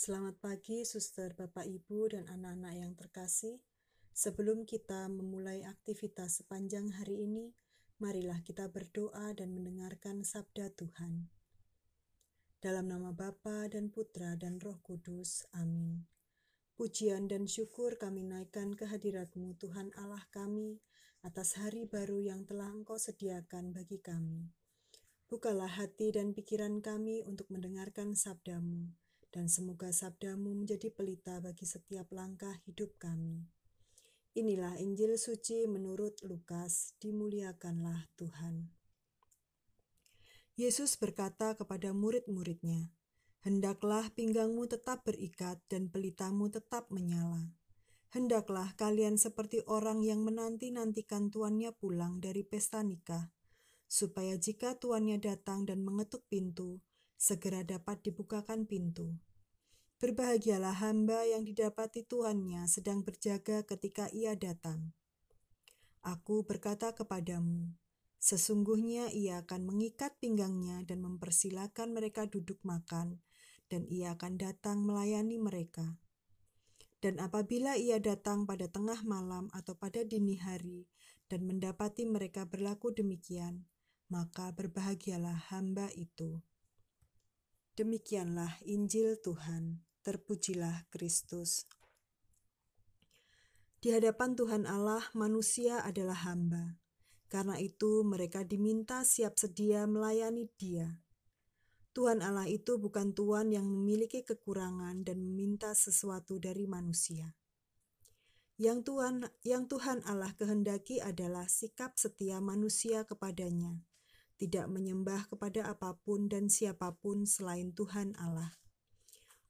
Selamat pagi, suster, bapak, ibu, dan anak-anak yang terkasih. Sebelum kita memulai aktivitas sepanjang hari ini, marilah kita berdoa dan mendengarkan sabda Tuhan. Dalam nama Bapa dan Putra dan Roh Kudus. Amin. Pujian dan syukur kami naikkan kehadiratmu Tuhan Allah kami atas hari baru yang telah Engkau sediakan bagi kami. Bukalah hati dan pikiran kami untuk mendengarkan sabdamu, dan semoga sabdamu menjadi pelita bagi setiap langkah hidup kami. Inilah Injil suci menurut Lukas, dimuliakanlah Tuhan. Yesus berkata kepada murid-muridnya, Hendaklah pinggangmu tetap berikat dan pelitamu tetap menyala. Hendaklah kalian seperti orang yang menanti-nantikan tuannya pulang dari pesta nikah, supaya jika tuannya datang dan mengetuk pintu, segera dapat dibukakan pintu. Berbahagialah hamba yang didapati tuannya sedang berjaga ketika ia datang. Aku berkata kepadamu, sesungguhnya ia akan mengikat pinggangnya dan mempersilahkan mereka duduk makan, dan ia akan datang melayani mereka. Dan apabila ia datang pada tengah malam atau pada dini hari dan mendapati mereka berlaku demikian, maka berbahagialah hamba itu. Demikianlah Injil Tuhan, terpujilah Kristus. Di hadapan Tuhan Allah, manusia adalah hamba. Karena itu, mereka diminta siap sedia melayani Dia. Tuhan Allah itu bukan Tuhan yang memiliki kekurangan dan meminta sesuatu dari manusia. Yang Tuhan, yang Tuhan Allah kehendaki adalah sikap setia manusia kepadanya tidak menyembah kepada apa pun dan siapa pun selain Tuhan Allah.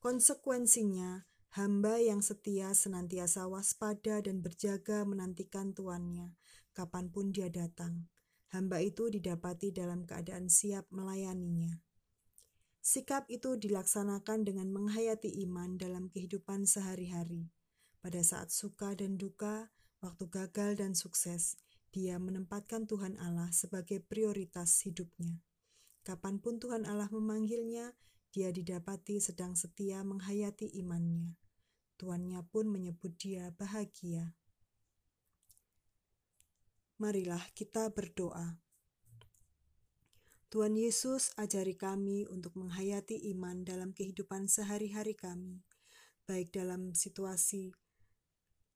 Konsekuensinya, hamba yang setia senantiasa waspada dan berjaga menantikan tuannya, kapan pun dia datang. Hamba itu didapati dalam keadaan siap melayaninya. Sikap itu dilaksanakan dengan menghayati iman dalam kehidupan sehari-hari. Pada saat suka dan duka, waktu gagal dan sukses, dia menempatkan Tuhan Allah sebagai prioritas hidupnya. Kapan pun Tuhan Allah memanggilnya, dia didapati sedang setia menghayati imannya. Tuannya pun menyebut dia bahagia. Marilah kita berdoa. Tuhan Yesus, ajari kami untuk menghayati iman dalam kehidupan sehari-hari kami, baik dalam situasi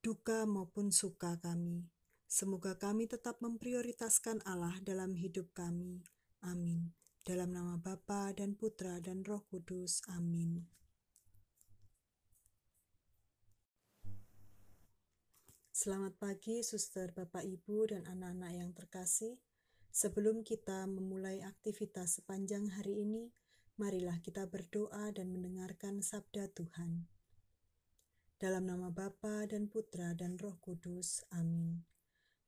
duka maupun suka kami. Semoga kami tetap memprioritaskan Allah dalam hidup kami. Amin. Dalam nama Bapa dan Putra dan Roh Kudus. Amin. Selamat pagi, suster, bapak, ibu, dan anak-anak yang terkasih. Sebelum kita memulai aktivitas sepanjang hari ini, marilah kita berdoa dan mendengarkan sabda Tuhan. Dalam nama Bapa dan Putra dan Roh Kudus. Amin.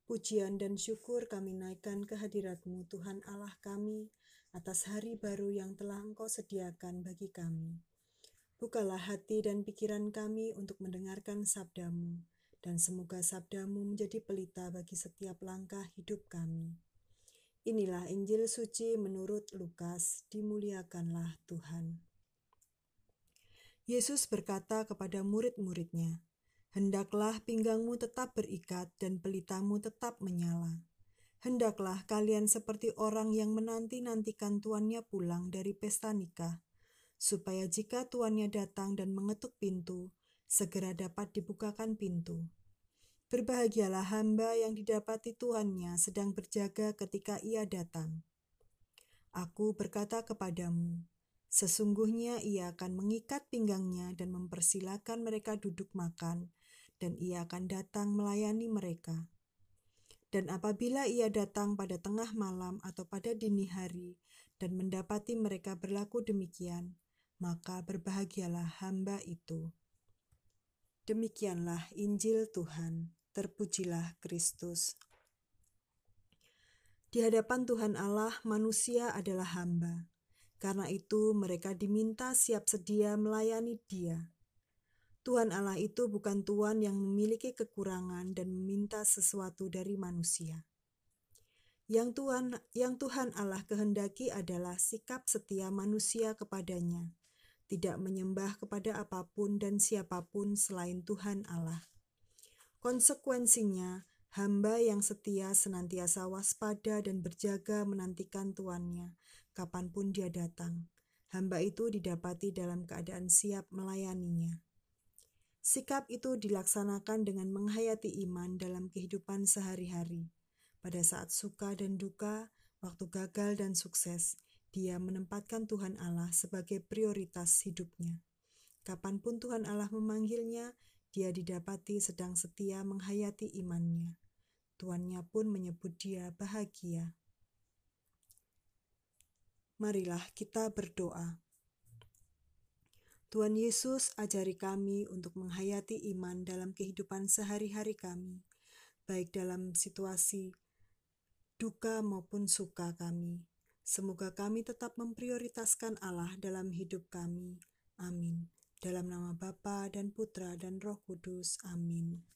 Pujian dan syukur kami naikkan kehadiratmu Tuhan Allah kami atas hari baru yang telah Engkau sediakan bagi kami. Bukalah hati dan pikiran kami untuk mendengarkan sabdamu, dan semoga sabdamu menjadi pelita bagi setiap langkah hidup kami. Inilah Injil suci menurut Lukas, dimuliakanlah Tuhan. Yesus berkata kepada murid-muridnya, Hendaklah pinggangmu tetap berikat dan pelitamu tetap menyala. Hendaklah kalian seperti orang yang menanti-nantikan tuannya pulang dari pesta nikah, supaya jika tuannya datang dan mengetuk pintu, segera dapat dibukakan pintu. Berbahagialah hamba yang didapati tuannya sedang berjaga ketika ia datang. Aku berkata kepadamu, sesungguhnya ia akan mengikat pinggangnya dan mempersilahkan mereka duduk makan, dan ia akan datang melayani mereka. Dan apabila ia datang pada tengah malam atau pada dini hari dan mendapati mereka berlaku demikian, maka berbahagialah hamba itu. Demikianlah Injil Tuhan, terpujilah Kristus. Di hadapan Tuhan Allah, manusia adalah hamba. Karena itu, mereka diminta siap sedia melayani Dia Tuhan Allah itu bukan Tuhan yang memiliki kekurangan dan meminta sesuatu dari manusia. Yang Tuhan yang Tuhan Allah kehendaki adalah sikap setia manusia kepadanya, tidak menyembah kepada apa pun dan siapa pun selain Tuhan Allah. Konsekuensinya, hamba yang setia senantiasa waspada dan berjaga menantikan tuannya, kapan pun dia datang. Hamba itu didapati dalam keadaan siap melayaninya. Sikap itu dilaksanakan dengan menghayati iman dalam kehidupan sehari-hari. Pada saat suka dan duka, waktu gagal dan sukses, dia menempatkan Tuhan Allah sebagai prioritas hidupnya. Kapan pun Tuhan Allah memanggilnya, dia didapati sedang setia menghayati imannya. Tuannya pun menyebut dia bahagia. Marilah kita berdoa. Tuhan Yesus, ajari kami untuk menghayati iman dalam kehidupan sehari-hari kami, baik dalam situasi duka maupun suka kami. Semoga kami tetap memprioritaskan Allah dalam hidup kami. Amin. Dalam nama Bapa dan Putra dan Roh Kudus. Amin.